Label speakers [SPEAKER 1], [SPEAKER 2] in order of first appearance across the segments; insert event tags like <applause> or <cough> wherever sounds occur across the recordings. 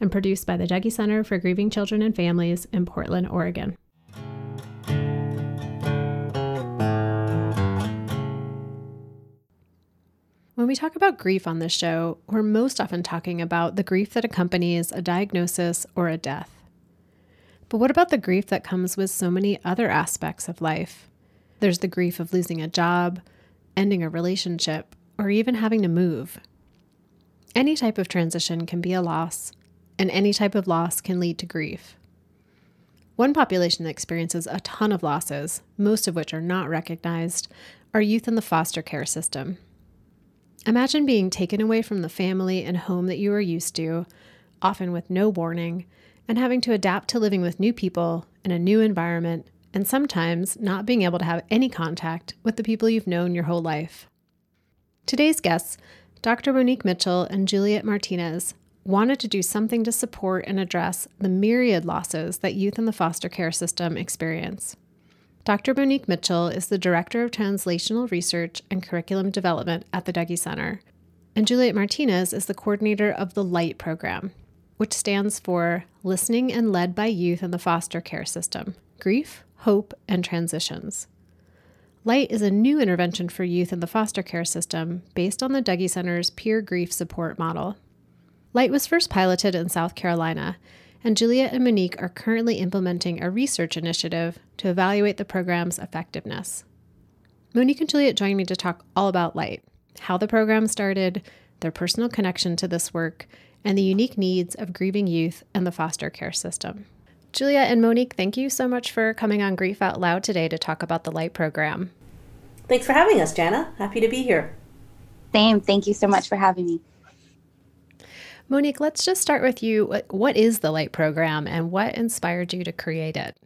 [SPEAKER 1] and produced by the Dougy Center for Grieving Children and Families in Portland, Oregon. When we talk about grief on this show, we're most often talking about the grief that accompanies a diagnosis or a death. But what about the grief that comes with so many other aspects of life? There's the grief of losing a job, ending a relationship, or even having to move. Any type of transition can be a loss, and any type of loss can lead to grief. One population that experiences a ton of losses, most of which are not recognized, are youth in the foster care system. Imagine being taken away from the family and home that you are used to, often with no warning, and having to adapt to living with new people in a new environment, and sometimes not being able to have any contact with the people you've known your whole life. Today's guests, Dr. Monique Mitchell and Juliet Martinez, wanted to do something to support and address the myriad losses that youth in the foster care system experience. Dr. Monique Mitchell is the Director of Translational Research and Curriculum Development at the Dougy Center, and Juliet Martinez is the coordinator of the LYGHT program, which stands for Listening and Led by Youth in the Foster Care System Grief, Hope, and Transitions. LYGHT is a new intervention for youth in the foster care system based on the Dougy Center's peer grief support model. LYGHT was first piloted in South Carolina and Juliet and Monique are currently implementing a research initiative to evaluate the program's effectiveness. Monique and Juliet joined me to talk all about LYGHT, how the program started, their personal connection to this work, and the unique needs of grieving youth and the foster care system. Juliet and Monique, thank you so much for coming on Grief Out Loud today to talk about the LYGHT program.
[SPEAKER 2] Thanks for having us, Jana. Happy to be here.
[SPEAKER 3] Same. Thank you so much for having me.
[SPEAKER 1] Monique, let's just start with you. What, what is the LYGHT program and what inspired you to create it?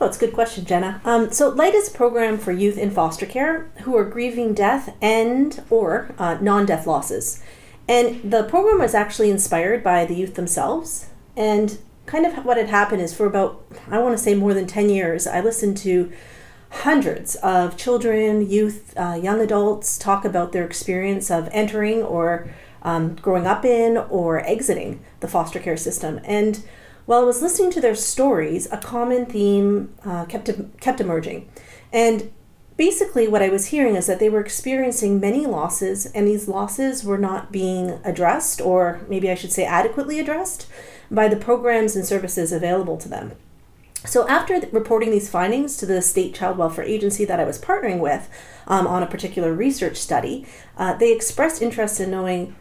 [SPEAKER 2] Oh, it's a good question, Jenna. Um, so, LYGHT is a program for youth in foster care who are grieving death and or uh, non-death losses. And the program was actually inspired by the youth themselves. And kind of what had happened is for about, I want to say more than 10 years, I listened to hundreds of children, youth, uh, young adults talk about their experience of entering or um, growing up in or exiting the foster care system. And while I was listening to their stories, a common theme uh, kept kept emerging, and basically what I was hearing is that they were experiencing many losses, and these losses were not being addressed, or maybe I should say adequately addressed, by the programs and services available to them. So, after reporting these findings to the state child welfare agency that I was partnering with um, on a particular research study, uh, they expressed interest in knowing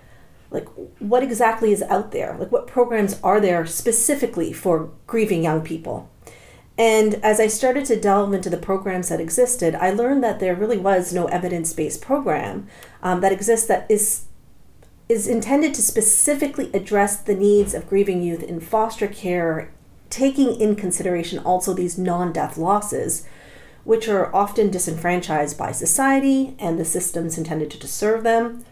[SPEAKER 2] like what exactly is out there? Like what programs are there specifically for grieving young people? And as i started to delve into the programs that existed i learned that there really was no evidence-based program um, that exists that is is intended to specifically address the needs of grieving youth in foster care taking in consideration also these non-death losses which are often disenfranchised by society and the systems intended to serve them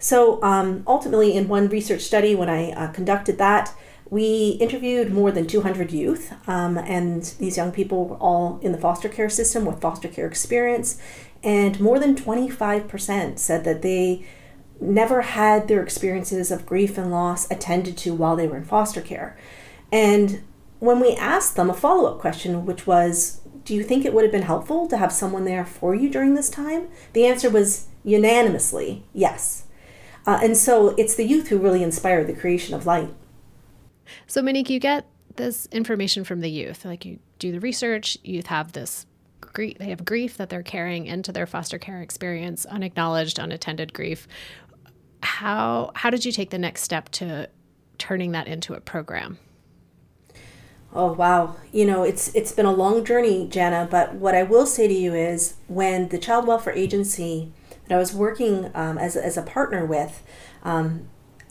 [SPEAKER 2] so um, ultimately, in one research study, when I uh, conducted that, we interviewed more than 200 youth, um, and these young people were all in the foster care system with foster care experience, and more than 25% said that they never had their experiences of grief and loss attended to while they were in foster care. And when we asked them a follow up question, which was, Do you think it would have been helpful to have someone there for you during this time? The answer was unanimously yes. Uh, and so it's the youth who really inspired the creation of light.
[SPEAKER 1] So, Monique, you get this information from the youth. Like you do the research, youth have this grief, they have grief that they're carrying into their foster care experience, unacknowledged, unattended grief. How how did you take the next step to turning that into a program?
[SPEAKER 2] Oh wow. You know, it's it's been a long journey, Jana, but what I will say to you is when the Child Welfare Agency that I was working um, as, as a partner with, um,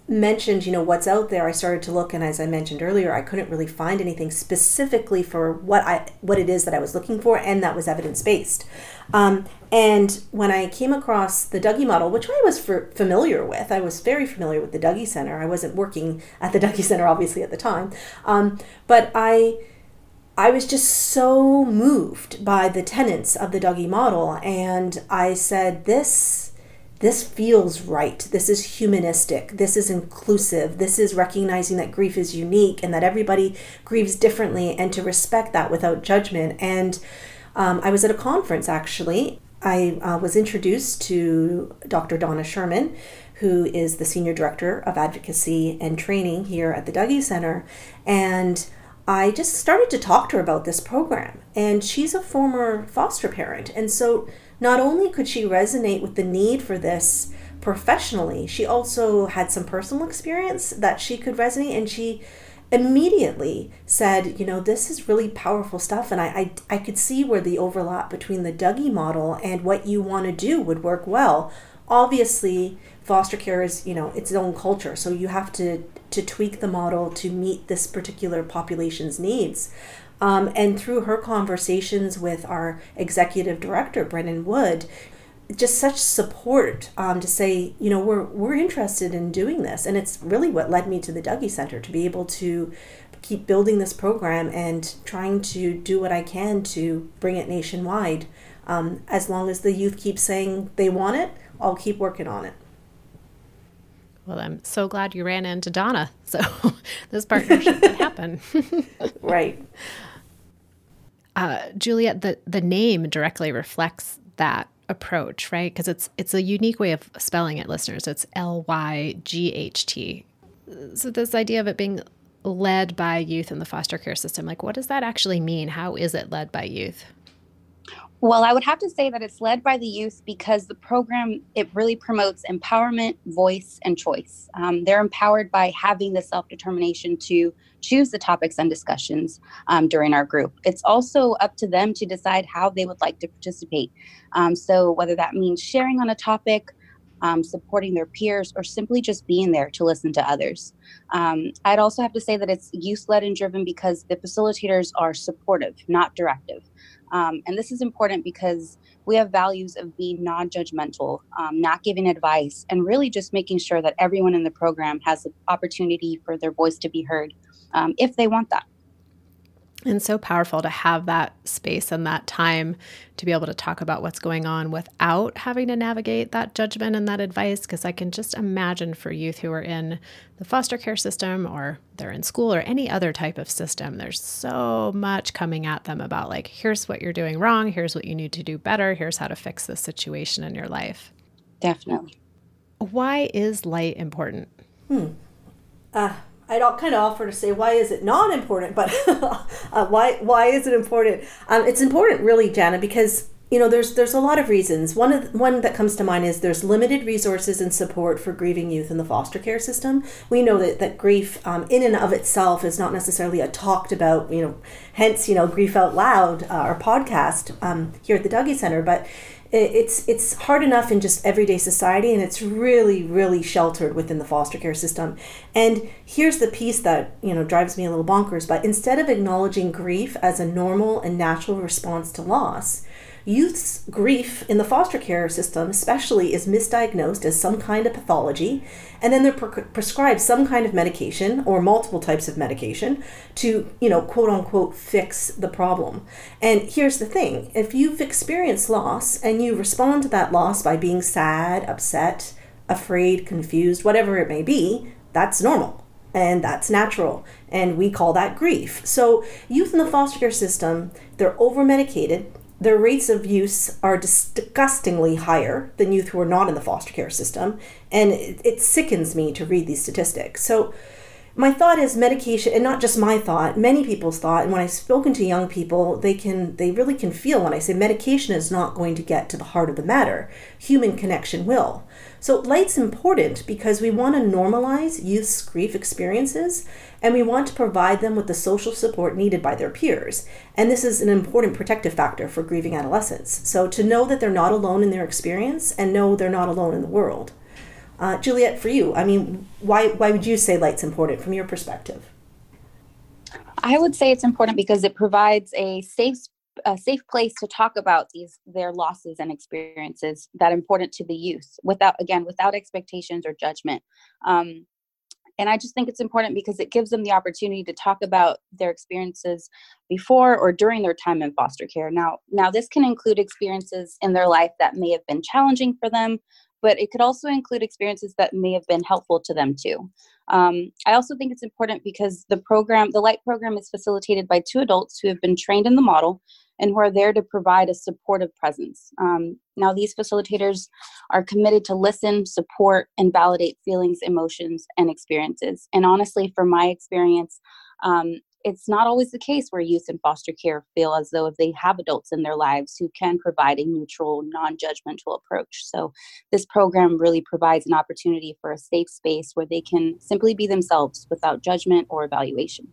[SPEAKER 2] mentioned, you know, what's out there, I started to look, and as I mentioned earlier, I couldn't really find anything specifically for what I what it is that I was looking for, and that was evidence based. Um, and when I came across the Dougy model, which I was for, familiar with, I was very familiar with the Dougy Center. I wasn't working at the <laughs> Dougy Center, obviously, at the time, um, but I. I was just so moved by the tenets of the Dougy model, and I said, "This this feels right. This is humanistic. This is inclusive. This is recognizing that grief is unique and that everybody grieves differently and to respect that without judgment. And um, I was at a conference actually. I uh, was introduced to Dr. Donna Schuurman, who is the Senior Director of Advocacy and Training here at the Dougy Center. And I just started to talk to her about this program. And she's a former foster parent. And so not only could she resonate with the need for this professionally, she also had some personal experience that she could resonate and she immediately said, you know, this is really powerful stuff. And I, I, I could see where the overlap between the Dougy model and what you want to do would work well. Obviously, foster care is, you know, its own culture. So you have to, to tweak the model to meet this particular population's needs. Um, and through her conversations with our executive director, Brennan Wood, just such support um, to say, you know, we're, we're interested in doing this. And it's really what led me to the Dougy Center to be able to keep building this program and trying to do what I can to bring it nationwide. Um, as long as the youth keep saying they want it, I'll keep working on it.
[SPEAKER 1] Well, I'm so glad you ran into Donna. So <laughs> this partnership can happen. <laughs>
[SPEAKER 2] right.
[SPEAKER 1] Uh, Juliet, the, the name directly reflects that approach, right? Because it's it's a unique way of spelling it, listeners. It's L Y G H T. So this idea of it being led by youth in the foster care system, like what does that actually mean? How is it led by youth?
[SPEAKER 3] Well, I would have to say that it's led by the youth because the program it really promotes empowerment, voice, and choice. Um, they're empowered by having the self determination to choose the topics and discussions um, during our group. It's also up to them to decide how they would like to participate. Um, so whether that means sharing on a topic, um, supporting their peers, or simply just being there to listen to others. Um, I'd also have to say that it's youth led and driven because the facilitators are supportive, not directive. Um, and this is important because we have values of being non judgmental, um, not giving advice, and really just making sure that everyone in the program has the opportunity for their voice to be heard um, if they want that.
[SPEAKER 1] And so powerful to have that space and that time to be able to talk about what's going on without having to navigate that judgment and that advice. Because I can just imagine for youth who are in the foster care system or they're in school or any other type of system, there's so much coming at them about, like, here's what you're doing wrong, here's what you need to do better, here's how to fix this situation in your life.
[SPEAKER 3] Definitely.
[SPEAKER 1] Why is light important?
[SPEAKER 2] Hmm. Uh, I'd kind of offer to say why is it not important, <laughs> but uh, why why is it important? Um, it's important, really, Jana, because you know there's there's a lot of reasons. One of one that comes to mind is there's limited resources and support for grieving youth in the foster care system. We know that that grief um, in and of itself is not necessarily a talked about, you know, hence you know grief out loud uh, our podcast um, here at the Dougy Center, but it's it's hard enough in just everyday society and it's really really sheltered within the foster care system. And here's the piece that you know drives me a little bonkers but instead of acknowledging grief as a normal and natural response to loss Youth's grief in the foster care system, especially, is misdiagnosed as some kind of pathology, and then they're pre- prescribed some kind of medication or multiple types of medication to, you know, quote unquote, fix the problem. And here's the thing if you've experienced loss and you respond to that loss by being sad, upset, afraid, confused, whatever it may be, that's normal and that's natural and we call that grief so youth in the foster care system they're over medicated their rates of use are disgustingly higher than youth who are not in the foster care system, and it, it sickens me to read these statistics. So, my thought is medication and not just my thought many people's thought and when i've spoken to young people they can they really can feel when i say medication is not going to get to the heart of the matter human connection will so light's important because we want to normalize youth's grief experiences and we want to provide them with the social support needed by their peers. And this is an important protective factor for grieving adolescents. So to know that they're not alone in their experience and know they're not alone in the world. Uh, Juliet, for you, I mean, why why would you say light's important from your perspective?
[SPEAKER 3] I would say it's important because it provides a safe a safe place to talk about these their losses and experiences that important to the youth without again without expectations or judgment. Um, and i just think it's important because it gives them the opportunity to talk about their experiences before or during their time in foster care. Now now this can include experiences in their life that may have been challenging for them but it could also include experiences that may have been helpful to them too um, I also think it's important because the program, the LYGHT program, is facilitated by two adults who have been trained in the model and who are there to provide a supportive presence. Um, now, these facilitators are committed to listen, support, and validate feelings, emotions, and experiences. And honestly, from my experience, um, it's not always the case where youth in foster care feel as though if they have adults in their lives who can provide a neutral, non judgmental approach. So, this program really provides an opportunity for a safe space where they can simply be themselves without judgment or evaluation.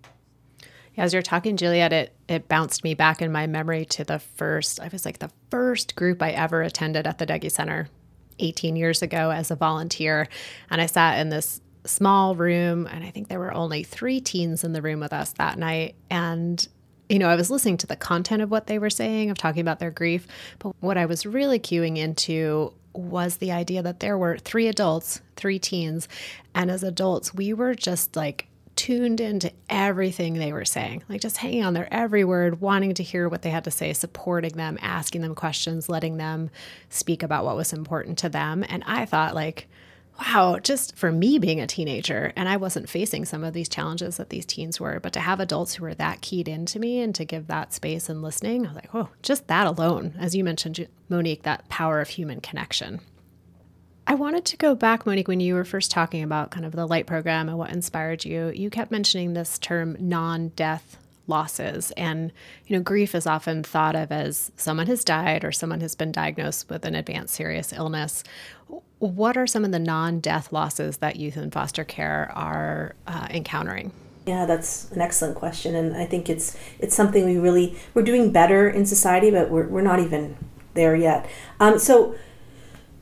[SPEAKER 1] As you're talking, Juliet, it, it bounced me back in my memory to the first, I was like the first group I ever attended at the Dougy Center 18 years ago as a volunteer. And I sat in this small room, and I think there were only three teens in the room with us that night. And you know, I was listening to the content of what they were saying, of talking about their grief, but what I was really cueing into was the idea that there were three adults, three teens, and as adults, we were just like tuned into everything they were saying, like just hanging on their every word, wanting to hear what they had to say, supporting them, asking them questions, letting them speak about what was important to them. And I thought, like, wow, just for me being a teenager, and I wasn't facing some of these challenges that these teens were, but to have adults who were that keyed into me and to give that space and listening, I was like, oh, just that alone, as you mentioned, Monique, that power of human connection. I wanted to go back, Monique, when you were first talking about kind of the light program and what inspired you. You kept mentioning this term non death losses. And, you know, grief is often thought of as someone has died or someone has been diagnosed with an advanced serious illness. What are some of the non death losses that youth in foster care are uh, encountering?
[SPEAKER 2] Yeah, that's an excellent question, and I think it's it's something we really we're doing better in society, but we're we're not even there yet. Um, so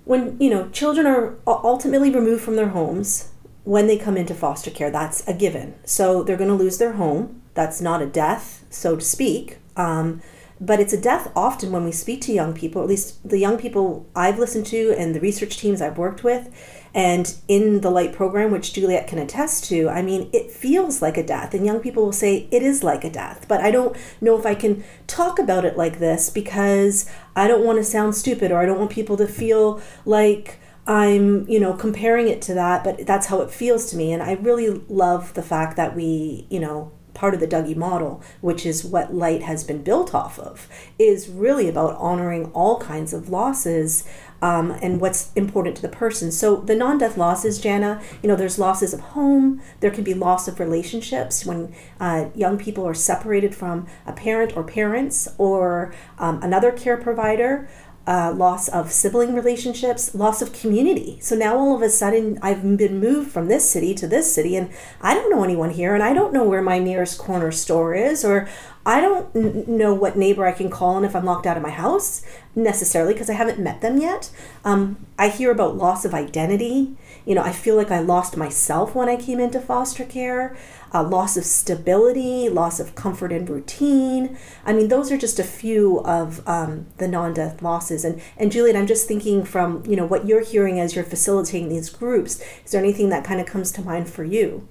[SPEAKER 2] when you know children are ultimately removed from their homes when they come into foster care that's a given so they're going to lose their home that's not a death so to speak um, but it's a death often when we speak to young people at least the young people i've listened to and the research teams i've worked with and in the light program, which Juliet can attest to, I mean, it feels like a death. And young people will say it is like a death. But I don't know if I can talk about it like this because I don't want to sound stupid or I don't want people to feel like I'm, you know, comparing it to that. But that's how it feels to me. And I really love the fact that we, you know, part of the Dougy model, which is what LYGHT has been built off of, is really about honoring all kinds of losses um, and what's important to the person. So the non-death losses, Jana, you know, there's losses of home. There can be loss of relationships when uh, young people are separated from a parent or parents or um, another care provider uh, loss of sibling relationships, loss of community. So now all of a sudden I've been moved from this city to this city and I don't know anyone here and I don't know where my nearest corner store is or I don't n- know what neighbor I can call on if I'm locked out of my house necessarily because I haven't met them yet. Um, I hear about loss of identity. You know, I feel like I lost myself when I came into foster care uh, loss of stability, loss of comfort and routine. I mean, those are just a few of um, the non-death losses. And and Juliet, I'm just thinking from you know what you're hearing as you're facilitating these groups. Is there anything that kind of comes to mind for you?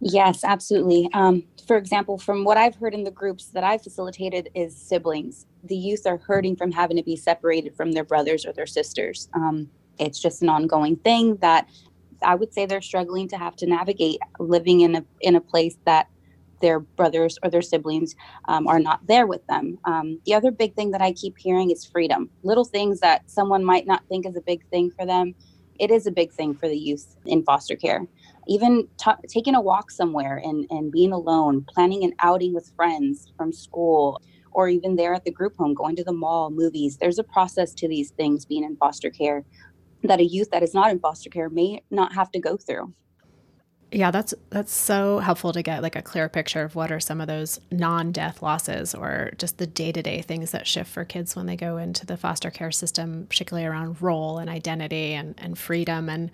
[SPEAKER 3] Yes, absolutely. Um, for example, from what I've heard in the groups that I've facilitated, is siblings. The youth are hurting from having to be separated from their brothers or their sisters. Um, it's just an ongoing thing that I would say they're struggling to have to navigate living in a in a place that their brothers or their siblings um, are not there with them. Um, the other big thing that I keep hearing is freedom. Little things that someone might not think is a big thing for them, it is a big thing for the youth in foster care. Even t- taking a walk somewhere and, and being alone, planning an outing with friends from school, or even there at the group home, going to the mall, movies. There's a process to these things being in foster care that a youth that is not in foster care may not have to go through.
[SPEAKER 1] Yeah, that's that's so helpful to get like a clear picture of what are some of those non-death losses or just the day-to-day things that shift for kids when they go into the foster care system, particularly around role and identity and, and freedom. And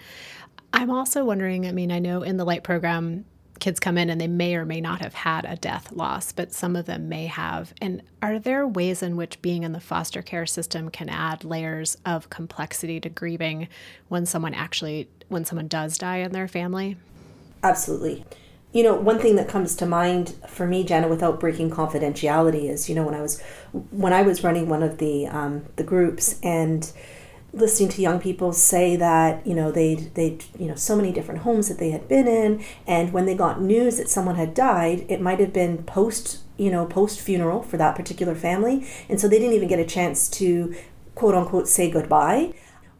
[SPEAKER 1] I'm also wondering, I mean, I know in the light program kids come in and they may or may not have had a death loss, but some of them may have. And are there ways in which being in the foster care system can add layers of complexity to grieving when someone actually when someone does die in their family?
[SPEAKER 2] Absolutely. You know, one thing that comes to mind for me, Jenna, without breaking confidentiality, is you know when I was when I was running one of the um, the groups and listening to young people say that you know they'd they'd you know so many different homes that they had been in and when they got news that someone had died it might have been post you know post funeral for that particular family and so they didn't even get a chance to quote unquote say goodbye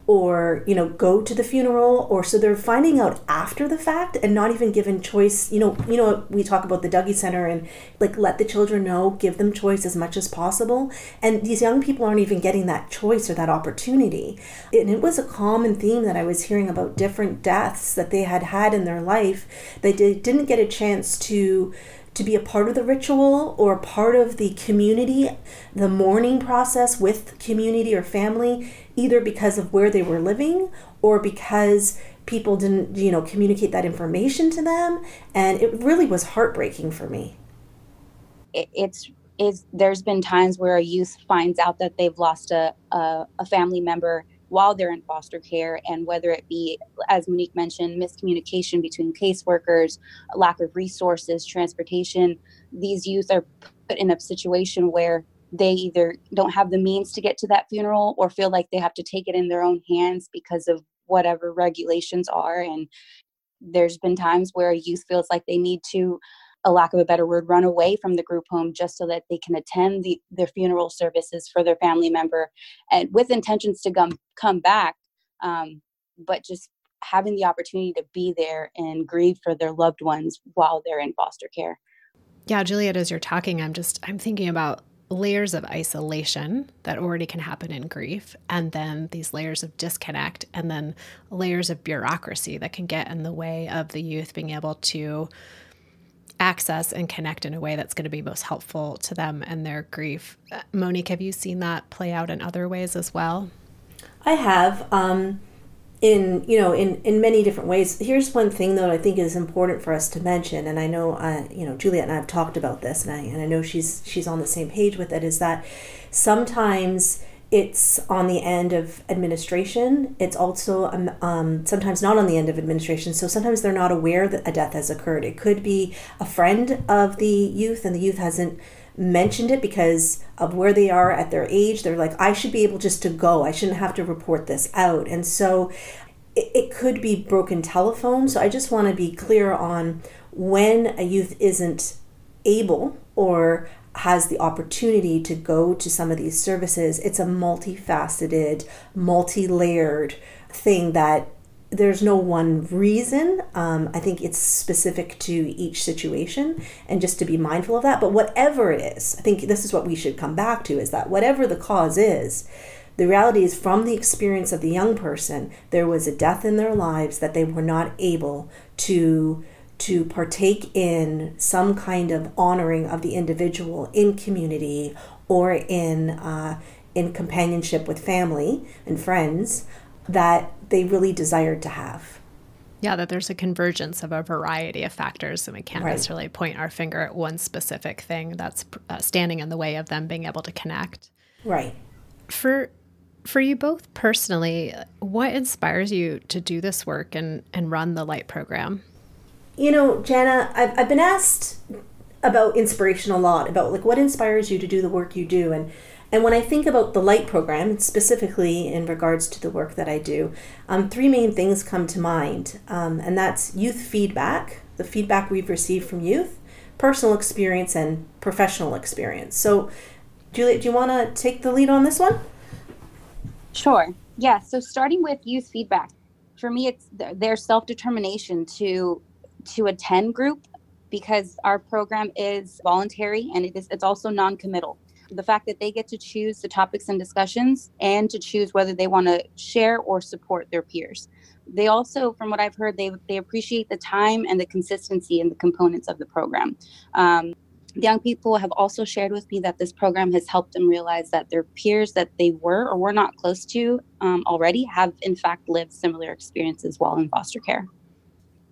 [SPEAKER 2] or you know go to the funeral or so they're finding out after the fact and not even given choice. You know you know we talk about the dougy center and like let the children know give them choice as much as possible. And these young people aren't even getting that choice or that opportunity. And it was a common theme that i was hearing about different deaths that they had had in their life they did, didn't get a chance to to be a part of the ritual or part of the community, the mourning process with community or family, either because of where they were living or because people didn't, you know, communicate that information to them. And it really was heartbreaking for me.
[SPEAKER 3] It's is there's been times where a youth finds out that they've lost a, a, a family member while they're in foster care and whether it be as monique mentioned miscommunication between caseworkers lack of resources transportation these youth are put in a situation where they either don't have the means to get to that funeral or feel like they have to take it in their own hands because of whatever regulations are and there's been times where a youth feels like they need to a lack of a better word, run away from the group home just so that they can attend the, their funeral services for their family member and with intentions to come, come back. Um, but just having the opportunity to be there and grieve for their loved ones while they're in foster care.
[SPEAKER 1] Yeah, Juliet, as you're talking, I'm just I'm thinking about layers of isolation that already can happen in grief, and then these layers of disconnect, and then layers of bureaucracy that can get in the way of the youth being able to access and connect in a way that's going to be most helpful to them and their grief. Uh, Monique, have you seen that play out in other ways as well?
[SPEAKER 2] I have. Um, in you know in in many different ways. Here's one thing though i think is important for us to mention and i know uh, you know juliet and i have talked about this and i and i know she's she's on the same page with it is that sometimes it's on the end of administration. It's also um, um, sometimes not on the end of administration. So sometimes they're not aware that a death has occurred. It could be a friend of the youth, and the youth hasn't mentioned it because of where they are at their age. They're like, I should be able just to go. I shouldn't have to report this out. And so it, it could be broken telephone. So I just want to be clear on when a youth isn't able or has the opportunity to go to some of these services, it's a multifaceted, multi layered thing that there's no one reason. Um, I think it's specific to each situation and just to be mindful of that. But whatever it is, I think this is what we should come back to is that whatever the cause is, the reality is from the experience of the young person, there was a death in their lives that they were not able to to partake in some kind of honoring of the individual in community or in uh, in companionship with family and friends that they really desired to have.
[SPEAKER 1] Yeah, that there's a convergence of a variety of factors, and we can't right. necessarily point our finger at one specific thing that's uh, standing in the way of them being able to connect.
[SPEAKER 2] Right.
[SPEAKER 1] For for you both personally, what inspires you to do this work and and run the LYGHT program?
[SPEAKER 2] You know, Jana, I've, I've been asked about inspiration a lot, about like what inspires you to do the work you do. And, and when I think about the LYGHT program, specifically in regards to the work that I do, um, three main things come to mind. Um, and that's youth feedback, the feedback we've received from youth, personal experience, and professional experience. So, Juliet, do you want to take the lead on this one?
[SPEAKER 3] Sure. Yeah. So, starting with youth feedback, for me, it's their self determination to to attend group because our program is voluntary and it is it's also non-committal. the fact that they get to choose the topics and discussions and to choose whether they want to share or support their peers. They also, from what I've heard, they, they appreciate the time and the consistency and the components of the program. Um, young people have also shared with me that this program has helped them realize that their peers that they were or were not close to um, already have, in fact, lived similar experiences while in foster care.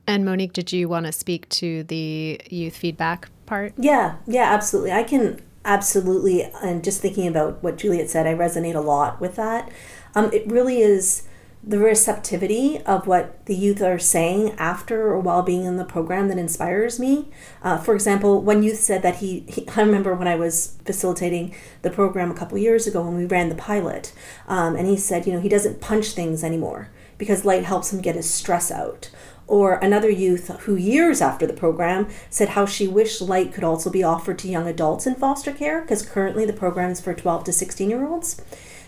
[SPEAKER 1] And Monique, did you want to speak to the youth feedback part?
[SPEAKER 2] Yeah, yeah, absolutely. I can absolutely, and just thinking about what Juliet said, I resonate a lot with that. Um, it really is the receptivity of what the youth are saying after or while being in the program that inspires me. Uh, for example, one youth said that he, he, <laughs> I remember when I was facilitating the program a couple years ago when we ran the pilot, um, and he said, you know, he doesn't punch things anymore because light helps him get his stress out. Or another youth who, years after the program, said how she wished light could also be offered to young adults in foster care because currently the program is for 12 to 16 year olds.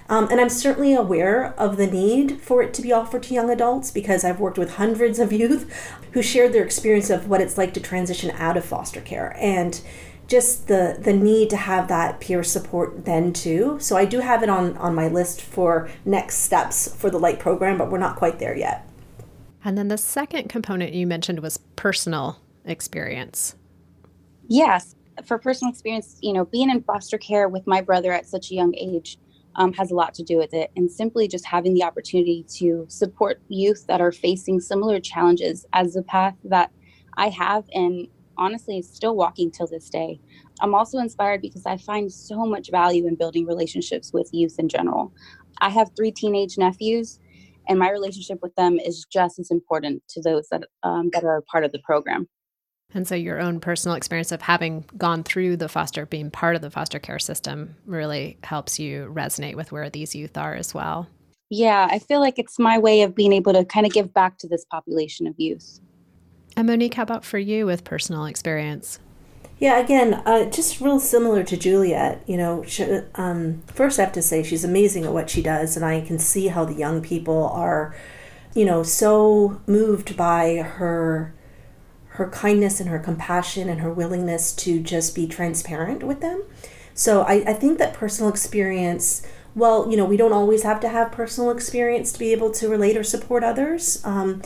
[SPEAKER 2] Um, and I'm certainly aware of the need for it to be offered to young adults because I've worked with hundreds of <laughs> youth who shared their experience of what it's like to transition out of foster care and just the the need to have that peer support then too. So I do have it on on my list for next steps for the light program, but we're not quite there yet.
[SPEAKER 1] And then the second component you mentioned was personal experience.
[SPEAKER 3] Yes, for personal experience, you know, being in foster care with my brother at such a young age um, has a lot to do with it. And simply just having the opportunity to support youth that are facing similar challenges as the path that I have and honestly still walking till this day. I'm also inspired because I find so much value in building relationships with youth in general. I have three teenage nephews, and my relationship with them is just as important to those that um, that are a part of the program.
[SPEAKER 1] And so, your own personal experience of having gone through the foster, being part of the foster care system, really helps you resonate with where these youth are as well.
[SPEAKER 3] Yeah, I feel like it's my way of being able to kind of give back to this population of youth.
[SPEAKER 1] And Monique, how about for you with personal experience?
[SPEAKER 2] Yeah, again, uh, just real similar to Juliet. You know, she, um, first I have to say she's amazing at what she does, and I can see how the young people are, you know, so moved by her her kindness and her compassion and her willingness to just be transparent with them. So I, I think that personal experience, well, you know, we don't always have to have personal experience to be able to relate or support others. Um,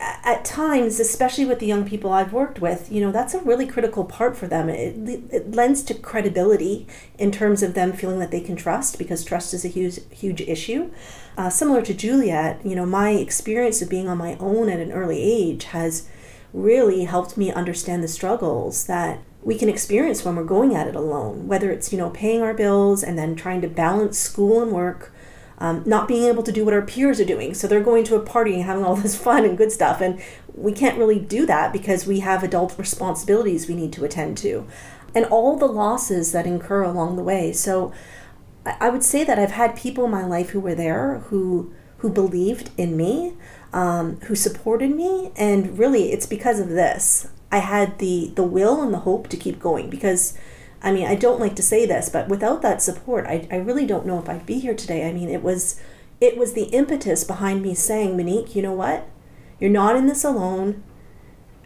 [SPEAKER 2] at times, especially with the young people I've worked with, you know, that's a really critical part for them. It, it lends to credibility in terms of them feeling that they can trust because trust is a huge, huge issue. Uh, similar to Juliet, you know, my experience of being on my own at an early age has really helped me understand the struggles that we can experience when we're going at it alone, whether it's, you know, paying our bills and then trying to balance school and work, um, not being able to do what our peers are doing. So they're going to a party and having all <laughs> this fun and good stuff. And we can't really do that because we have adult responsibilities we need to attend to and all the losses that incur along the way. So I would say that I've had people in my life who were there who who believed in me, um, who supported me, and really it's because of this. I had the the will and the hope to keep going because I mean I don't like to say this, but without that support, I, I really don't know if I'd be here today. I mean it was it was the impetus behind me saying, Monique, you know what? You're not in this alone.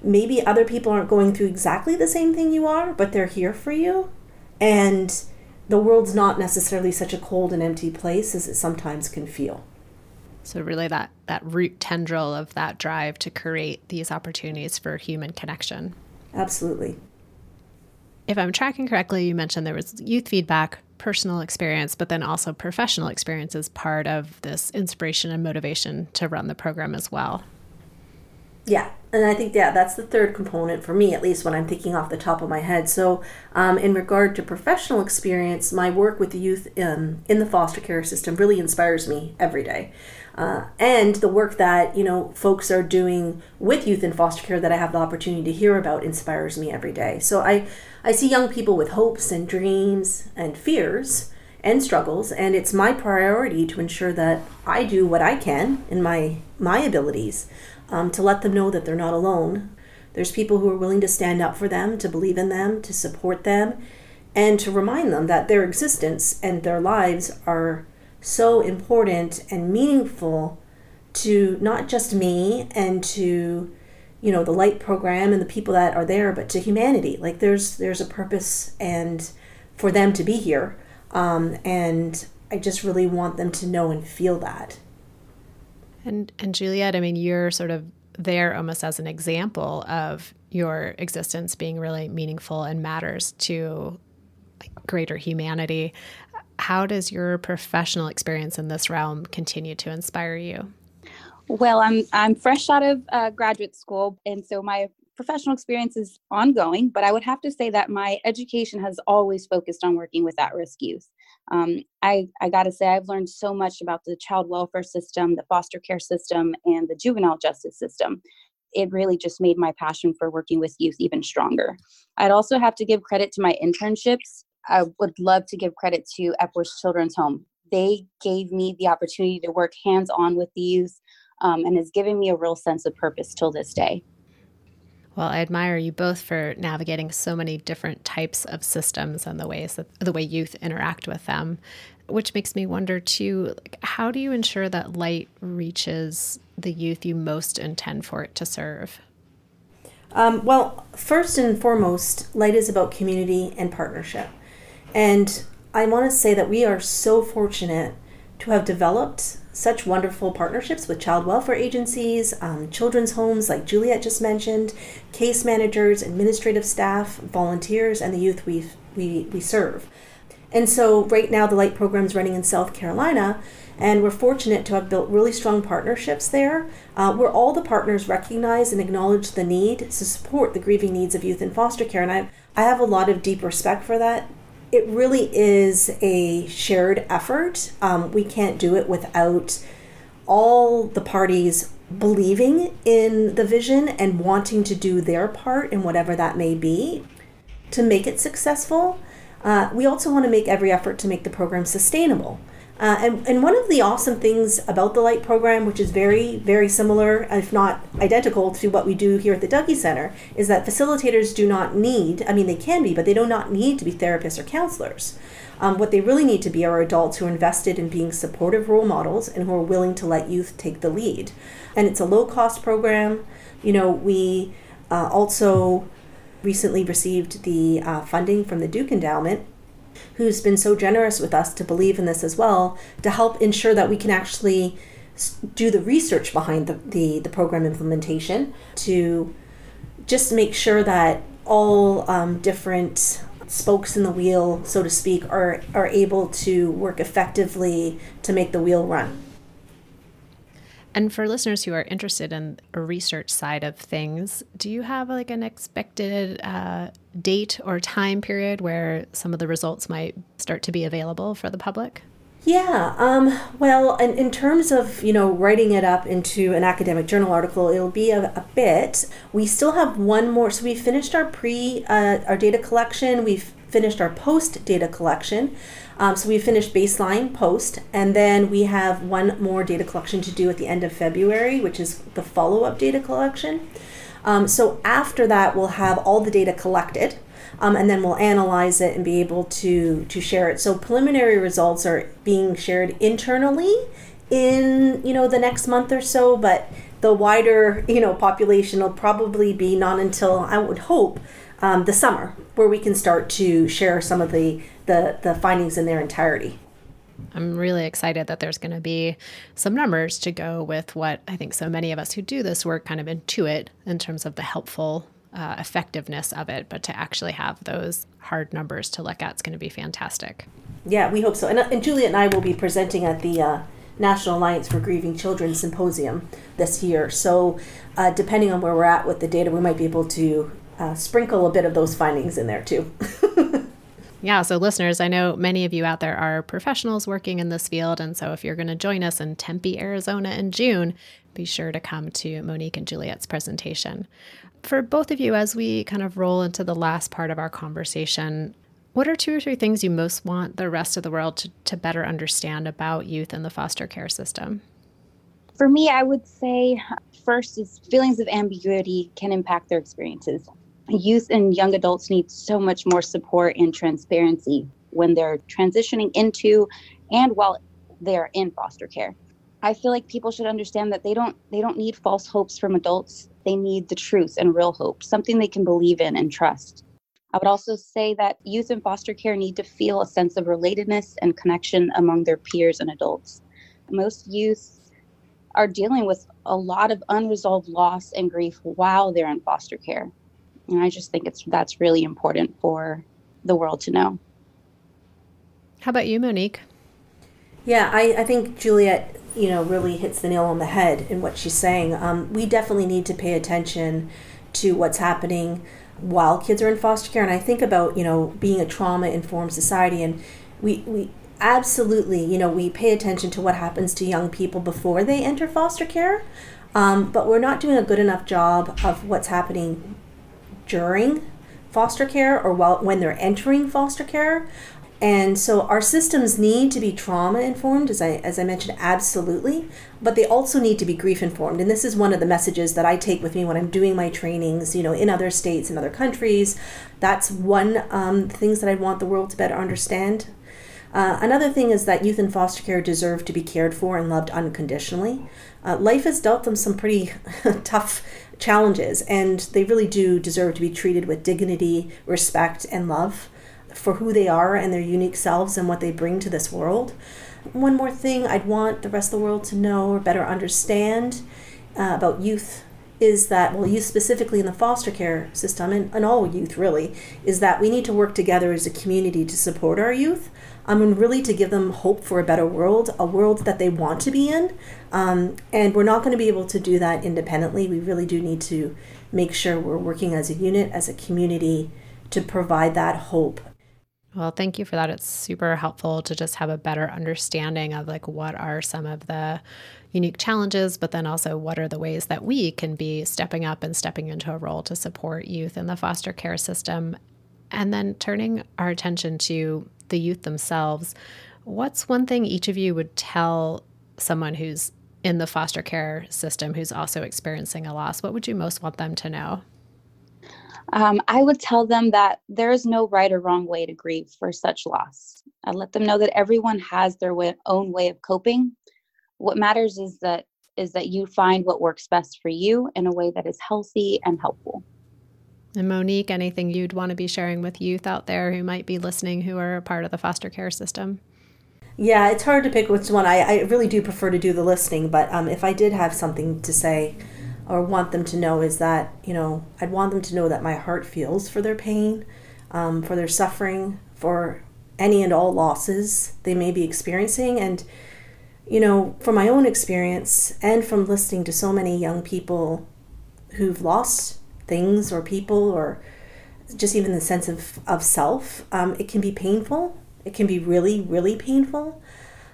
[SPEAKER 2] Maybe other people aren't going through exactly the same thing you are, but they're here for you. And the world's not necessarily such a cold and empty place as it sometimes can feel.
[SPEAKER 1] So really that that root tendril of that drive to create these opportunities for human connection.
[SPEAKER 2] Absolutely.
[SPEAKER 1] If I'm tracking correctly, you mentioned there was youth feedback, personal experience, but then also professional experience as part of this inspiration and motivation to run the program as well.
[SPEAKER 2] Yeah, and I think yeah, that's the third component for me, at least when I'm thinking off the top of my head. So, um, in regard to professional experience, my work with the youth in, in the foster care system really inspires me every day. Uh, and the work that you know folks are doing with youth in foster care that I have the opportunity to hear about inspires me every day. So I I see young people with hopes and dreams and fears and struggles, and it's my priority to ensure that I do what I can in my my abilities um, to let them know that they're not alone. There's people who are willing to stand up for them, to believe in them, to support them, and to remind them that their existence and their lives are so important and meaningful to not just me and to you know the light program and the people that are there but to humanity like there's there's a purpose and for them to be here. Um, and I just really want them to know and feel that.
[SPEAKER 1] And and Juliet, I mean, you're sort of there almost as an example of your existence being really meaningful and matters to greater humanity. How does your professional experience in this realm continue to inspire you?
[SPEAKER 3] Well, I'm I'm fresh out of uh, graduate school, and so my professional experience is ongoing. But I would have to say that my education has always focused on working with at-risk youth. Um, I I got to say I've learned so much about the child welfare system, the foster care system, and the juvenile justice system. It really just made my passion for working with youth even stronger. I'd also have to give credit to my internships. I would love to give credit to Epworth Children's Home. They gave me the opportunity to work hands on with these um, and has given me a real sense of purpose till this day.
[SPEAKER 1] Well, I admire you both for navigating so many different types of systems and the ways that the way youth interact with them, which makes me wonder too, like, how do you ensure that light reaches the youth you most intend for it to serve?
[SPEAKER 2] Um, well, first and foremost, light is about community and partnership. And I want to say that we are so fortunate to have developed such wonderful partnerships with child welfare agencies, um, children's homes, like Juliet just mentioned, case managers, administrative staff, volunteers, and the youth we we, we serve. And so, right now, the LYGHT program is running in South Carolina, and we're fortunate to have built really strong partnerships there uh, where all the partners recognize and acknowledge the need to support the grieving needs of youth in foster care. And I, I have a lot of deep respect for that it really is a shared effort. Um, we can't do it without all the parties believing in the vision and wanting to do their part in whatever that may be to make it successful. Uh, we also want to make every effort to make the program sustainable. Uh, and, and one of the awesome things about the LYGHT program, which is very, very similar, if not identical to what we do here at the Dougy Center, is that facilitators do not need, I mean, they can be, but they do not need to be therapists or counselors. Um, what they really need to be are adults who are invested in being supportive role models and who are willing to let youth take the lead. And it's a low cost program. You know, we uh, also recently received the uh, funding from the Duke Endowment who's been so generous with us to believe in this as well, to help ensure that we can actually do the research behind the, the, the program implementation to just make sure that all um, different spokes in the wheel, so to speak, are, are able to work effectively to make the wheel run.
[SPEAKER 1] And for listeners who are interested in a research side of things, do you have like an expected uh, date or time period where some of the results might start to be available for the public?
[SPEAKER 2] Yeah, um, well, in, in terms of, you know, writing it up into an academic journal article, it'll be a, a bit. We still have one more, so we finished our pre, uh, our data collection, we've finished our post data collection. Um, so we finished baseline post, and then we have one more data collection to do at the end of February, which is the follow up data collection. Um, so after that, we'll have all the data collected. Um, and then we'll analyze it and be able to to share it. So preliminary results are being shared internally in you know the next month or so, but the wider you know population will probably be not until I would hope um, the summer where we can start to share some of the the, the findings in their entirety.
[SPEAKER 1] I'm really excited that there's going to be some numbers to go with what I think so many of us who do this work kind of intuit in terms of the helpful uh, effectiveness of it, but to actually have those hard numbers to look at is going to be fantastic.
[SPEAKER 2] Yeah, we hope so. And, uh, and Juliet and I will be presenting at the uh, National Alliance for Grieving Children Symposium this year. So, uh, depending on where we're at with the data, we might be able to uh, sprinkle a bit of those findings in there too. <laughs>
[SPEAKER 1] Yeah, so listeners, I know many of you out there are professionals working in this field. And so if you're going to join us in Tempe, Arizona in June, be sure to come to Monique and Juliet's presentation. For both of you, as we kind of roll into the last part of our conversation, what are two or three things you most want the rest of the world to, to better understand about youth in the foster care system?
[SPEAKER 3] For me, I would say first is feelings of ambiguity can impact their experiences youth and young adults need so much more support and transparency when they're transitioning into and while they're in foster care. I feel like people should understand that they don't they don't need false hopes from adults. They need the truth and real hope, something they can believe in and trust. I would also say that youth in foster care need to feel a sense of relatedness and connection among their peers and adults. Most youth are dealing with a lot of unresolved loss and grief while they're in foster care. And I just think it's that's really important for the world to know.
[SPEAKER 1] How about you, Monique?
[SPEAKER 2] Yeah, I, I think Juliet, you know, really hits the nail on the head in what she's saying. Um, we definitely need to pay attention to what's happening while kids are in foster care. And I think about, you know, being a trauma informed society and we, we absolutely, you know, we pay attention to what happens to young people before they enter foster care. Um, but we're not doing a good enough job of what's happening during foster care or while when they're entering foster care. And so our systems need to be trauma informed, as I as I mentioned, absolutely, but they also need to be grief informed. And this is one of the messages that I take with me when I'm doing my trainings, you know, in other states and other countries. That's one um, things that I want the world to better understand. Uh, another thing is that youth in foster care deserve to be cared for and loved unconditionally. Uh, life has dealt them some pretty <laughs> tough challenges, and they really do deserve to be treated with dignity, respect, and love for who they are and their unique selves and what they bring to this world. One more thing I'd want the rest of the world to know or better understand uh, about youth is that, well, youth specifically in the foster care system, and, and all youth really, is that we need to work together as a community to support our youth. Um, and really to give them hope for a better world, a world that they want to be in. Um, and we're not going to be able to do that independently. We really do need to make sure we're working as a unit, as a community, to provide that hope
[SPEAKER 1] well, thank you for that. It's super helpful to just have a better understanding of like what are some of the unique challenges, but then also what are the ways that we can be stepping up and stepping into a role to support youth in the foster care system. And then turning our attention to the youth themselves. What's one thing each of you would tell someone who's in the foster care system who's also experiencing a loss? What would you most want them to know?
[SPEAKER 3] Um, I would tell them that there is no right or wrong way to grieve for such loss. I let them know that everyone has their way, own way of coping. What matters is that is that you find what works best for you in a way that is healthy and helpful.
[SPEAKER 1] And Monique, anything you'd want to be sharing with youth out there who might be listening who are a part of the foster care system?
[SPEAKER 2] Yeah, it's hard to pick which one. I, I really do prefer to do the listening, but um, if I did have something to say, or want them to know is that, you know, I'd want them to know that my heart feels for their pain, um, for their suffering, for any and all losses they may be experiencing. And, you know, from my own experience and from listening to so many young people who've lost things or people or just even the sense of, of self, um, it can be painful. It can be really, really painful.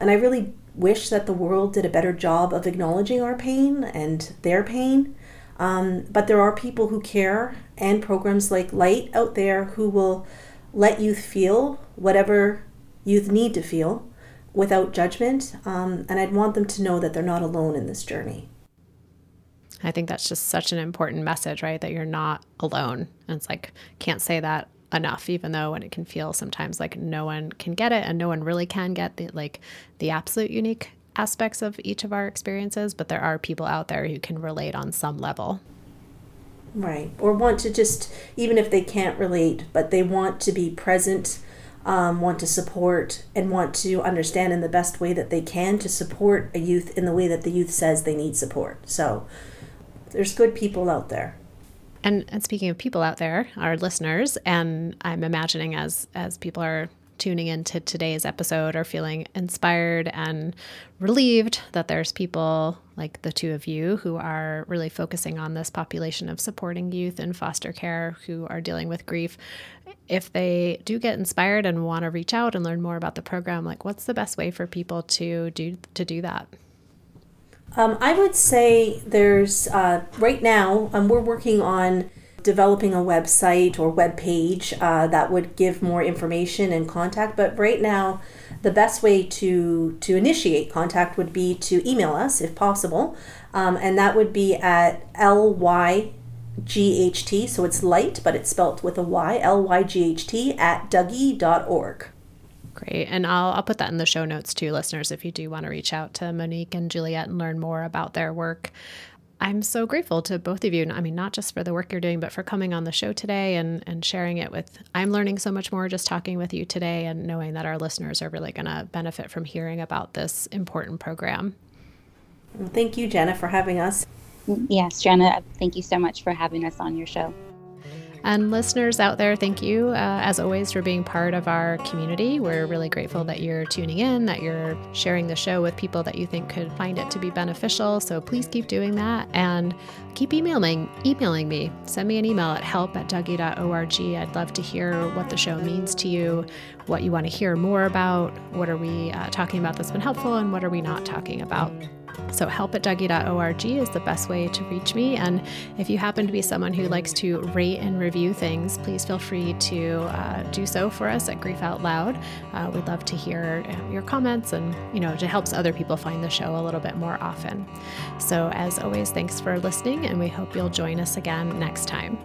[SPEAKER 2] And I really wish that the world did a better job of acknowledging our pain and their pain. Um, but there are people who care and programs like LYGHT out there who will let youth feel whatever youth need to feel without judgment. Um, and I'd want them to know that they're not alone in this journey.
[SPEAKER 1] I think that's just such an important message, right? That you're not alone. And it's like, can't say that enough even though when it can feel sometimes like no one can get it and no one really can get the like the absolute unique aspects of each of our experiences but there are people out there who can relate on some level
[SPEAKER 2] right or want to just even if they can't relate but they want to be present um, want to support and want to understand in the best way that they can to support a youth in the way that the youth says they need support so there's good people out there
[SPEAKER 1] and, and speaking of people out there, our listeners, and I'm imagining as as people are tuning into today's episode are feeling inspired and relieved that there's people like the two of you who are really focusing on this population of supporting youth in foster care who are dealing with grief. If they do get inspired and want to reach out and learn more about the program, like what's the best way for people to do to do that?
[SPEAKER 2] Um, I would say there's uh, right now um, we're working on developing a website or web page uh, that would give more information and contact. But right now, the best way to to initiate contact would be to email us if possible, um, and that would be at lyght. So it's light, but it's spelt with a Y, L Y G H T at dougy.org.
[SPEAKER 1] Great. And I'll, I'll put that in the show notes too, listeners, if you do want to reach out to Monique and Juliet and learn more about their work. I'm so grateful to both of you. I mean, not just for the work you're doing, but for coming on the show today and, and sharing it with. I'm learning so much more just talking with you today and knowing that our listeners are really going to benefit from hearing about this important program.
[SPEAKER 2] Thank you, Jenna, for having us.
[SPEAKER 3] Yes, Jenna, thank you so much for having us on your show.
[SPEAKER 1] And listeners out there, thank you uh, as always for being part of our community. We're really grateful that you're tuning in, that you're sharing the show with people that you think could find it to be beneficial. So please keep doing that and keep emailing emailing me. Send me an email at help at dougy.org. I'd love to hear what the show means to you, what you want to hear more about, what are we uh, talking about that's been helpful, and what are we not talking about. So, help at dougy.org is the best way to reach me. And if you happen to be someone who likes to rate and review things, please feel free to uh, do so for us at Grief Out Loud. Uh, we'd love to hear uh, your comments and, you know, it helps other people find the show a little bit more often. So, as always, thanks for listening, and we hope you'll join us again next time.